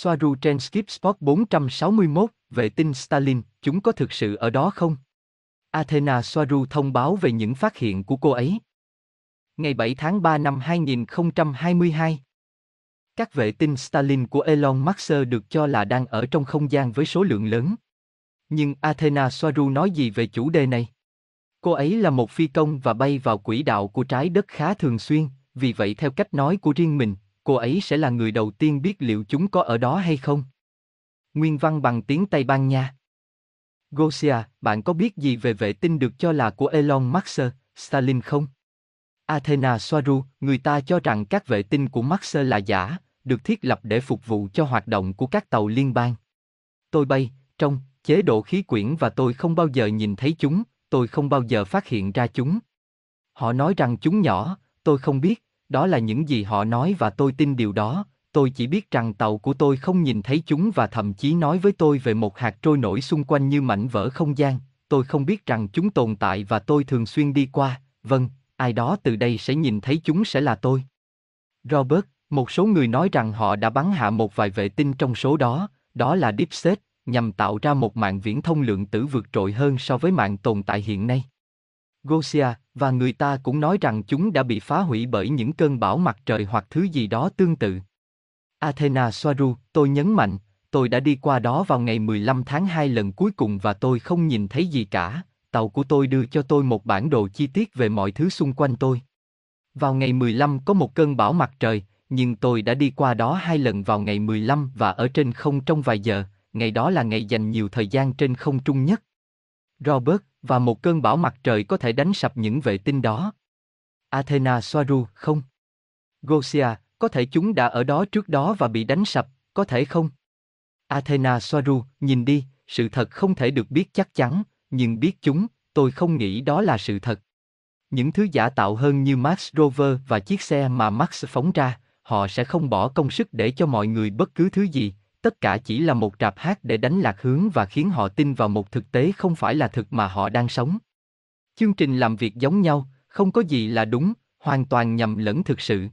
Soaru trên Skip Sport 461, vệ tinh Stalin, chúng có thực sự ở đó không? Athena Soaru thông báo về những phát hiện của cô ấy. Ngày 7 tháng 3 năm 2022, các vệ tinh Stalin của Elon Musk được cho là đang ở trong không gian với số lượng lớn. Nhưng Athena Soaru nói gì về chủ đề này? Cô ấy là một phi công và bay vào quỹ đạo của trái đất khá thường xuyên, vì vậy theo cách nói của riêng mình, cô ấy sẽ là người đầu tiên biết liệu chúng có ở đó hay không. Nguyên văn bằng tiếng Tây Ban Nha Gosia, bạn có biết gì về vệ tinh được cho là của Elon Musk, Stalin không? Athena Soaru, người ta cho rằng các vệ tinh của Musk là giả, được thiết lập để phục vụ cho hoạt động của các tàu liên bang. Tôi bay, trong, chế độ khí quyển và tôi không bao giờ nhìn thấy chúng, tôi không bao giờ phát hiện ra chúng. Họ nói rằng chúng nhỏ, tôi không biết, đó là những gì họ nói và tôi tin điều đó, tôi chỉ biết rằng tàu của tôi không nhìn thấy chúng và thậm chí nói với tôi về một hạt trôi nổi xung quanh như mảnh vỡ không gian, tôi không biết rằng chúng tồn tại và tôi thường xuyên đi qua, vâng, ai đó từ đây sẽ nhìn thấy chúng sẽ là tôi. Robert, một số người nói rằng họ đã bắn hạ một vài vệ tinh trong số đó, đó là DeepSeek, nhằm tạo ra một mạng viễn thông lượng tử vượt trội hơn so với mạng tồn tại hiện nay. Gosia, và người ta cũng nói rằng chúng đã bị phá hủy bởi những cơn bão mặt trời hoặc thứ gì đó tương tự. Athena Soaru, tôi nhấn mạnh, tôi đã đi qua đó vào ngày 15 tháng 2 lần cuối cùng và tôi không nhìn thấy gì cả, tàu của tôi đưa cho tôi một bản đồ chi tiết về mọi thứ xung quanh tôi. Vào ngày 15 có một cơn bão mặt trời, nhưng tôi đã đi qua đó hai lần vào ngày 15 và ở trên không trong vài giờ, ngày đó là ngày dành nhiều thời gian trên không trung nhất. Robert, và một cơn bão mặt trời có thể đánh sập những vệ tinh đó. Athena Soaru, không. Gosia, có thể chúng đã ở đó trước đó và bị đánh sập, có thể không? Athena Soaru, nhìn đi, sự thật không thể được biết chắc chắn, nhưng biết chúng, tôi không nghĩ đó là sự thật. Những thứ giả tạo hơn như Mars Rover và chiếc xe mà Max phóng ra, họ sẽ không bỏ công sức để cho mọi người bất cứ thứ gì, tất cả chỉ là một trạp hát để đánh lạc hướng và khiến họ tin vào một thực tế không phải là thực mà họ đang sống. Chương trình làm việc giống nhau, không có gì là đúng, hoàn toàn nhầm lẫn thực sự.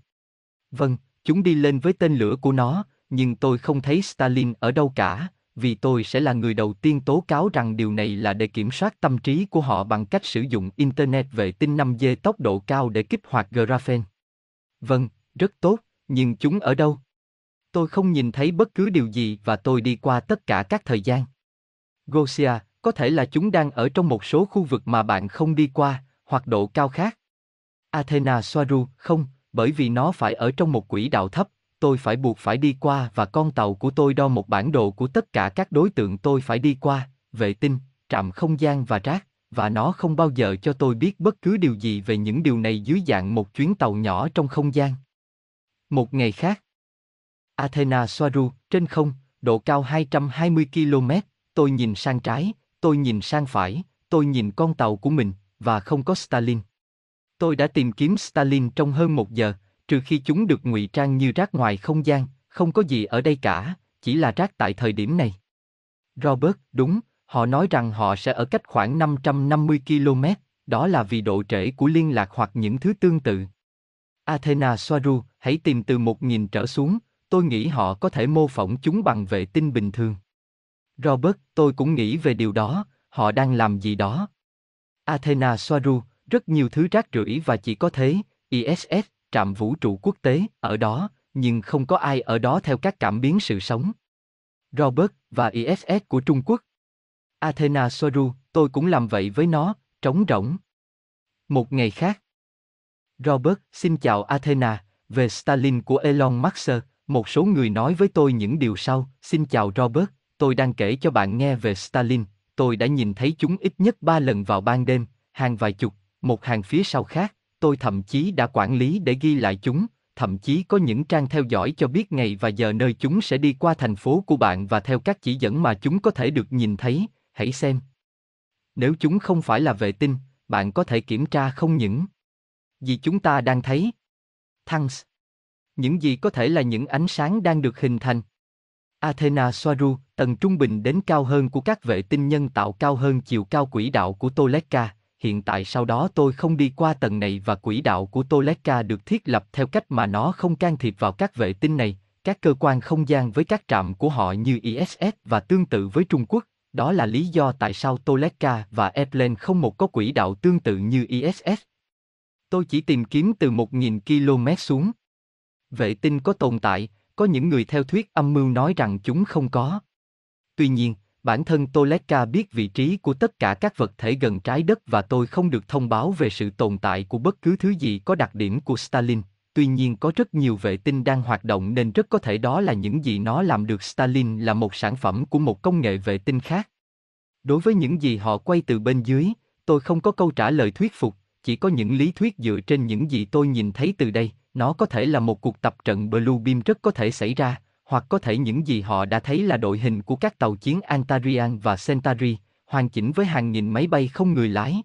Vâng, chúng đi lên với tên lửa của nó, nhưng tôi không thấy Stalin ở đâu cả, vì tôi sẽ là người đầu tiên tố cáo rằng điều này là để kiểm soát tâm trí của họ bằng cách sử dụng Internet vệ tinh 5G tốc độ cao để kích hoạt graphene. Vâng, rất tốt, nhưng chúng ở đâu? Tôi không nhìn thấy bất cứ điều gì và tôi đi qua tất cả các thời gian. Gosia, có thể là chúng đang ở trong một số khu vực mà bạn không đi qua, hoặc độ cao khác. Athena Soaru, không, bởi vì nó phải ở trong một quỹ đạo thấp, tôi phải buộc phải đi qua và con tàu của tôi đo một bản đồ của tất cả các đối tượng tôi phải đi qua, vệ tinh, trạm không gian và rác, và nó không bao giờ cho tôi biết bất cứ điều gì về những điều này dưới dạng một chuyến tàu nhỏ trong không gian. Một ngày khác, Athena Soaru, trên không, độ cao 220 km, tôi nhìn sang trái, tôi nhìn sang phải, tôi nhìn con tàu của mình, và không có Stalin. Tôi đã tìm kiếm Stalin trong hơn một giờ, trừ khi chúng được ngụy trang như rác ngoài không gian, không có gì ở đây cả, chỉ là rác tại thời điểm này. Robert, đúng, họ nói rằng họ sẽ ở cách khoảng 550 km, đó là vì độ trễ của liên lạc hoặc những thứ tương tự. Athena Soaru, hãy tìm từ 1.000 trở xuống, tôi nghĩ họ có thể mô phỏng chúng bằng vệ tinh bình thường. Robert, tôi cũng nghĩ về điều đó, họ đang làm gì đó. Athena Soaru, rất nhiều thứ rác rưởi và chỉ có thế, ISS, trạm vũ trụ quốc tế, ở đó, nhưng không có ai ở đó theo các cảm biến sự sống. Robert và ISS của Trung Quốc. Athena Soaru, tôi cũng làm vậy với nó, trống rỗng. Một ngày khác. Robert, xin chào Athena, về Stalin của Elon Musk, một số người nói với tôi những điều sau, xin chào Robert, tôi đang kể cho bạn nghe về Stalin, tôi đã nhìn thấy chúng ít nhất ba lần vào ban đêm, hàng vài chục, một hàng phía sau khác, tôi thậm chí đã quản lý để ghi lại chúng, thậm chí có những trang theo dõi cho biết ngày và giờ nơi chúng sẽ đi qua thành phố của bạn và theo các chỉ dẫn mà chúng có thể được nhìn thấy, hãy xem. Nếu chúng không phải là vệ tinh, bạn có thể kiểm tra không những gì chúng ta đang thấy. Thanks. Những gì có thể là những ánh sáng đang được hình thành. Athena Soaru, tầng trung bình đến cao hơn của các vệ tinh nhân tạo cao hơn chiều cao quỹ đạo của Toleka. Hiện tại sau đó tôi không đi qua tầng này và quỹ đạo của Toleka được thiết lập theo cách mà nó không can thiệp vào các vệ tinh này. các cơ quan không gian với các trạm của họ như ISS và tương tự với Trung Quốc, đó là lý do tại sao Toleka và Eplen không một có quỹ đạo tương tự như ISS. Tôi chỉ tìm kiếm từ 1.000 km xuống. Vệ tinh có tồn tại, có những người theo thuyết âm mưu nói rằng chúng không có. Tuy nhiên, bản thân Toleka biết vị trí của tất cả các vật thể gần trái đất và tôi không được thông báo về sự tồn tại của bất cứ thứ gì có đặc điểm của Stalin. Tuy nhiên có rất nhiều vệ tinh đang hoạt động nên rất có thể đó là những gì nó làm được Stalin là một sản phẩm của một công nghệ vệ tinh khác. Đối với những gì họ quay từ bên dưới, tôi không có câu trả lời thuyết phục, chỉ có những lý thuyết dựa trên những gì tôi nhìn thấy từ đây, nó có thể là một cuộc tập trận Blue Beam rất có thể xảy ra, hoặc có thể những gì họ đã thấy là đội hình của các tàu chiến Antarian và Centauri, hoàn chỉnh với hàng nghìn máy bay không người lái.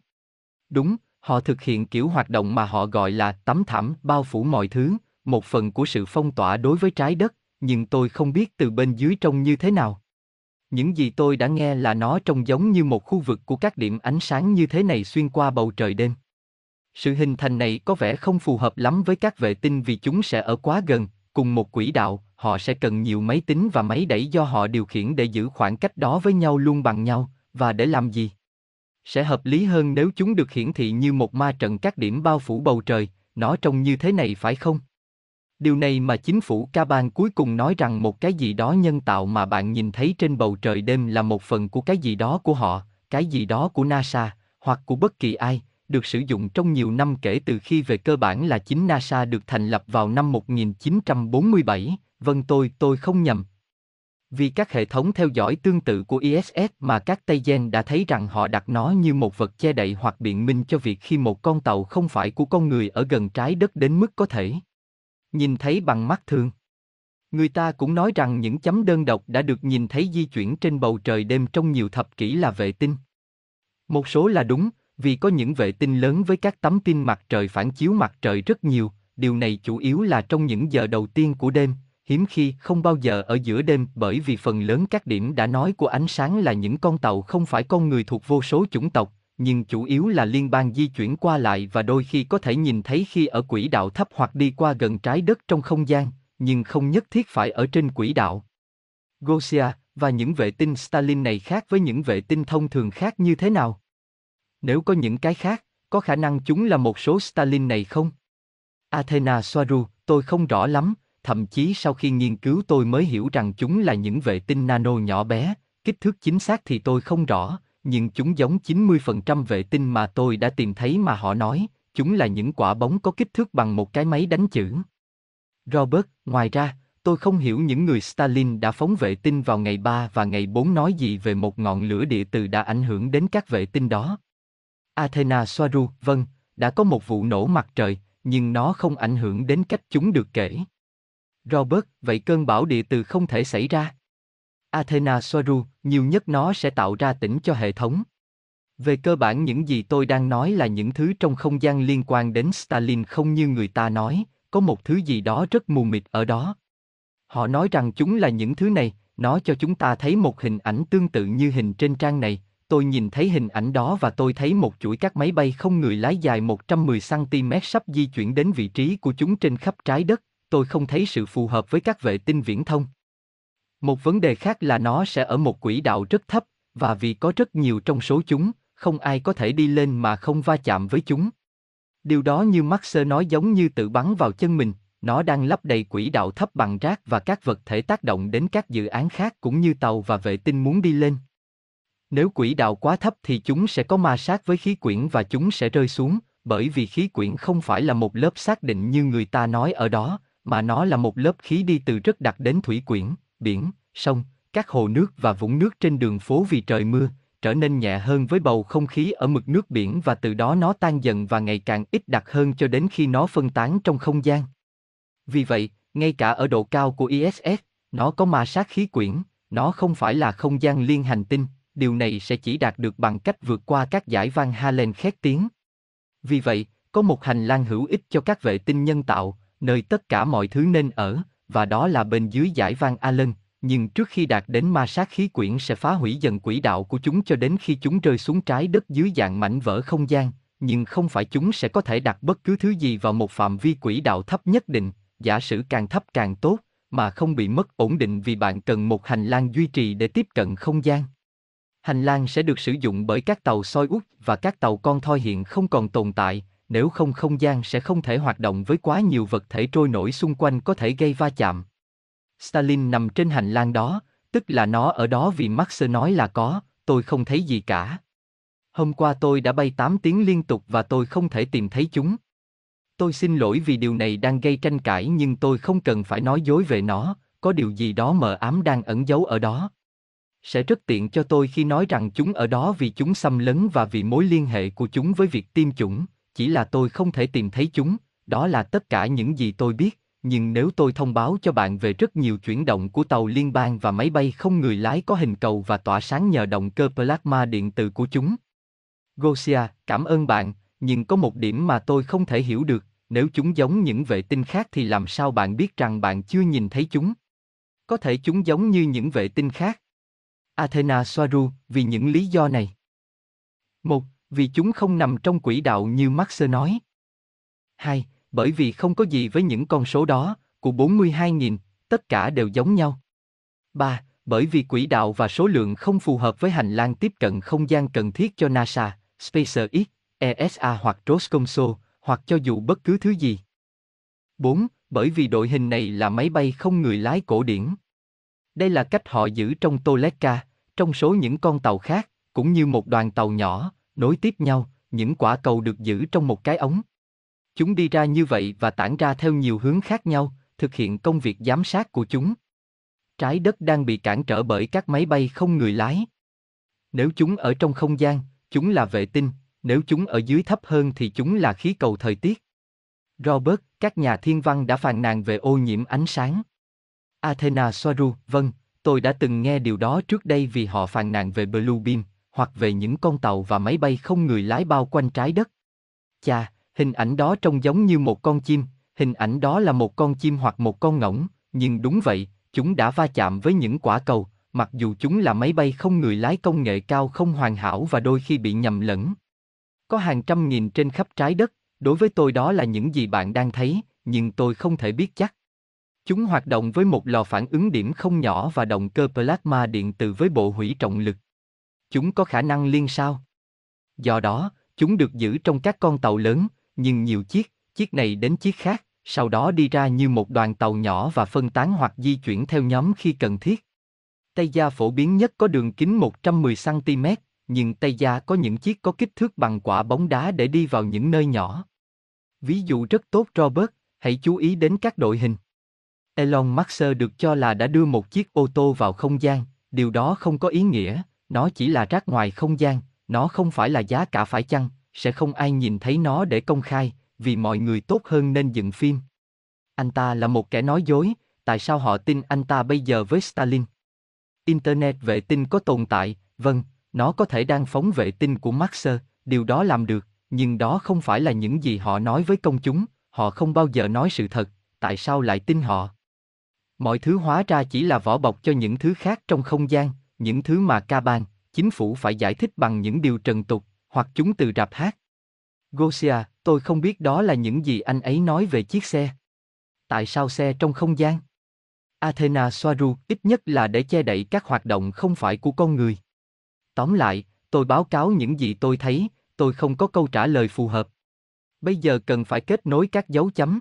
Đúng, họ thực hiện kiểu hoạt động mà họ gọi là tấm thảm bao phủ mọi thứ, một phần của sự phong tỏa đối với trái đất, nhưng tôi không biết từ bên dưới trông như thế nào. Những gì tôi đã nghe là nó trông giống như một khu vực của các điểm ánh sáng như thế này xuyên qua bầu trời đêm. Sự hình thành này có vẻ không phù hợp lắm với các vệ tinh vì chúng sẽ ở quá gần, cùng một quỹ đạo, họ sẽ cần nhiều máy tính và máy đẩy do họ điều khiển để giữ khoảng cách đó với nhau luôn bằng nhau, và để làm gì? Sẽ hợp lý hơn nếu chúng được hiển thị như một ma trận các điểm bao phủ bầu trời, nó trông như thế này phải không? Điều này mà chính phủ Caban cuối cùng nói rằng một cái gì đó nhân tạo mà bạn nhìn thấy trên bầu trời đêm là một phần của cái gì đó của họ, cái gì đó của NASA, hoặc của bất kỳ ai, được sử dụng trong nhiều năm kể từ khi về cơ bản là chính NASA được thành lập vào năm 1947, vâng tôi, tôi không nhầm. Vì các hệ thống theo dõi tương tự của ISS mà các Tây Gen đã thấy rằng họ đặt nó như một vật che đậy hoặc biện minh cho việc khi một con tàu không phải của con người ở gần trái đất đến mức có thể nhìn thấy bằng mắt thường. Người ta cũng nói rằng những chấm đơn độc đã được nhìn thấy di chuyển trên bầu trời đêm trong nhiều thập kỷ là vệ tinh. Một số là đúng, vì có những vệ tinh lớn với các tấm pin mặt trời phản chiếu mặt trời rất nhiều, điều này chủ yếu là trong những giờ đầu tiên của đêm, hiếm khi không bao giờ ở giữa đêm bởi vì phần lớn các điểm đã nói của ánh sáng là những con tàu không phải con người thuộc vô số chủng tộc, nhưng chủ yếu là liên bang di chuyển qua lại và đôi khi có thể nhìn thấy khi ở quỹ đạo thấp hoặc đi qua gần trái đất trong không gian, nhưng không nhất thiết phải ở trên quỹ đạo. Gosia và những vệ tinh Stalin này khác với những vệ tinh thông thường khác như thế nào? Nếu có những cái khác, có khả năng chúng là một số Stalin này không? Athena Soaru, tôi không rõ lắm, thậm chí sau khi nghiên cứu tôi mới hiểu rằng chúng là những vệ tinh nano nhỏ bé, kích thước chính xác thì tôi không rõ, nhưng chúng giống 90% vệ tinh mà tôi đã tìm thấy mà họ nói, chúng là những quả bóng có kích thước bằng một cái máy đánh chữ. Robert, ngoài ra, tôi không hiểu những người Stalin đã phóng vệ tinh vào ngày 3 và ngày 4 nói gì về một ngọn lửa địa từ đã ảnh hưởng đến các vệ tinh đó. Athena Soaru, vâng, đã có một vụ nổ mặt trời, nhưng nó không ảnh hưởng đến cách chúng được kể. Robert, vậy cơn bão địa từ không thể xảy ra. Athena Soaru, nhiều nhất nó sẽ tạo ra tỉnh cho hệ thống. Về cơ bản những gì tôi đang nói là những thứ trong không gian liên quan đến Stalin không như người ta nói, có một thứ gì đó rất mù mịt ở đó. Họ nói rằng chúng là những thứ này, nó cho chúng ta thấy một hình ảnh tương tự như hình trên trang này, tôi nhìn thấy hình ảnh đó và tôi thấy một chuỗi các máy bay không người lái dài 110cm sắp di chuyển đến vị trí của chúng trên khắp trái đất, tôi không thấy sự phù hợp với các vệ tinh viễn thông. Một vấn đề khác là nó sẽ ở một quỹ đạo rất thấp, và vì có rất nhiều trong số chúng, không ai có thể đi lên mà không va chạm với chúng. Điều đó như Maxer nói giống như tự bắn vào chân mình, nó đang lấp đầy quỹ đạo thấp bằng rác và các vật thể tác động đến các dự án khác cũng như tàu và vệ tinh muốn đi lên. Nếu quỹ đạo quá thấp thì chúng sẽ có ma sát với khí quyển và chúng sẽ rơi xuống, bởi vì khí quyển không phải là một lớp xác định như người ta nói ở đó, mà nó là một lớp khí đi từ rất đặc đến thủy quyển biển, sông, các hồ nước và vũng nước trên đường phố vì trời mưa, trở nên nhẹ hơn với bầu không khí ở mực nước biển và từ đó nó tan dần và ngày càng ít đặc hơn cho đến khi nó phân tán trong không gian. Vì vậy, ngay cả ở độ cao của ISS, nó có ma sát khí quyển, nó không phải là không gian liên hành tinh, điều này sẽ chỉ đạt được bằng cách vượt qua các giải van Halen khét tiếng. Vì vậy, có một hành lang hữu ích cho các vệ tinh nhân tạo, nơi tất cả mọi thứ nên ở, và đó là bên dưới giải van Allen, nhưng trước khi đạt đến ma sát khí quyển sẽ phá hủy dần quỹ đạo của chúng cho đến khi chúng rơi xuống trái đất dưới dạng mảnh vỡ không gian, nhưng không phải chúng sẽ có thể đặt bất cứ thứ gì vào một phạm vi quỹ đạo thấp nhất định, giả sử càng thấp càng tốt, mà không bị mất ổn định vì bạn cần một hành lang duy trì để tiếp cận không gian. Hành lang sẽ được sử dụng bởi các tàu soi út và các tàu con thoi hiện không còn tồn tại, nếu không không gian sẽ không thể hoạt động với quá nhiều vật thể trôi nổi xung quanh có thể gây va chạm. Stalin nằm trên hành lang đó, tức là nó ở đó vì Max nói là có, tôi không thấy gì cả. Hôm qua tôi đã bay 8 tiếng liên tục và tôi không thể tìm thấy chúng. Tôi xin lỗi vì điều này đang gây tranh cãi nhưng tôi không cần phải nói dối về nó, có điều gì đó mờ ám đang ẩn giấu ở đó. Sẽ rất tiện cho tôi khi nói rằng chúng ở đó vì chúng xâm lấn và vì mối liên hệ của chúng với việc tiêm chủng, chỉ là tôi không thể tìm thấy chúng, đó là tất cả những gì tôi biết, nhưng nếu tôi thông báo cho bạn về rất nhiều chuyển động của tàu liên bang và máy bay không người lái có hình cầu và tỏa sáng nhờ động cơ plasma điện từ của chúng. Gosia, cảm ơn bạn, nhưng có một điểm mà tôi không thể hiểu được, nếu chúng giống những vệ tinh khác thì làm sao bạn biết rằng bạn chưa nhìn thấy chúng? Có thể chúng giống như những vệ tinh khác. Athena Soaru, vì những lý do này. Một, Vì chúng không nằm trong quỹ đạo như Marx nói. Hai, Bởi vì không có gì với những con số đó, của 42.000, tất cả đều giống nhau. Ba, Bởi vì quỹ đạo và số lượng không phù hợp với hành lang tiếp cận không gian cần thiết cho NASA, SpaceX, ESA hoặc Roscosmos, hoặc cho dù bất cứ thứ gì. 4. Bởi vì đội hình này là máy bay không người lái cổ điển. Đây là cách họ giữ trong Toleka, trong số những con tàu khác, cũng như một đoàn tàu nhỏ, nối tiếp nhau, những quả cầu được giữ trong một cái ống. Chúng đi ra như vậy và tản ra theo nhiều hướng khác nhau, thực hiện công việc giám sát của chúng. Trái đất đang bị cản trở bởi các máy bay không người lái. Nếu chúng ở trong không gian, chúng là vệ tinh, nếu chúng ở dưới thấp hơn thì chúng là khí cầu thời tiết. Robert, các nhà thiên văn đã phàn nàn về ô nhiễm ánh sáng. Athena Soaru, vâng, tôi đã từng nghe điều đó trước đây vì họ phàn nàn về Blue Beam, hoặc về những con tàu và máy bay không người lái bao quanh trái đất. Chà, hình ảnh đó trông giống như một con chim, hình ảnh đó là một con chim hoặc một con ngỗng, nhưng đúng vậy, chúng đã va chạm với những quả cầu, mặc dù chúng là máy bay không người lái công nghệ cao không hoàn hảo và đôi khi bị nhầm lẫn. Có hàng trăm nghìn trên khắp trái đất, đối với tôi đó là những gì bạn đang thấy, nhưng tôi không thể biết chắc. Chúng hoạt động với một lò phản ứng điểm không nhỏ và động cơ plasma điện từ với bộ hủy trọng lực. Chúng có khả năng liên sao. Do đó, chúng được giữ trong các con tàu lớn, nhưng nhiều chiếc, chiếc này đến chiếc khác, sau đó đi ra như một đoàn tàu nhỏ và phân tán hoặc di chuyển theo nhóm khi cần thiết. Tay da phổ biến nhất có đường kính 110cm, nhưng tay da có những chiếc có kích thước bằng quả bóng đá để đi vào những nơi nhỏ. Ví dụ rất tốt Robert, hãy chú ý đến các đội hình. Elon Musk được cho là đã đưa một chiếc ô tô vào không gian, điều đó không có ý nghĩa, nó chỉ là rác ngoài không gian, nó không phải là giá cả phải chăng, sẽ không ai nhìn thấy nó để công khai, vì mọi người tốt hơn nên dựng phim. Anh ta là một kẻ nói dối, tại sao họ tin anh ta bây giờ với Stalin? Internet vệ tinh có tồn tại, vâng, nó có thể đang phóng vệ tinh của Marx. điều đó làm được, nhưng đó không phải là những gì họ nói với công chúng, họ không bao giờ nói sự thật, tại sao lại tin họ? Mọi thứ hóa ra chỉ là vỏ bọc cho những thứ khác trong không gian, những thứ mà ca ban, chính phủ phải giải thích bằng những điều trần tục, hoặc chúng từ rạp hát. Gosia, tôi không biết đó là những gì anh ấy nói về chiếc xe. Tại sao xe trong không gian? Athena Soaru ít nhất là để che đậy các hoạt động không phải của con người. Tóm lại, tôi báo cáo những gì tôi thấy, tôi không có câu trả lời phù hợp. Bây giờ cần phải kết nối các dấu chấm.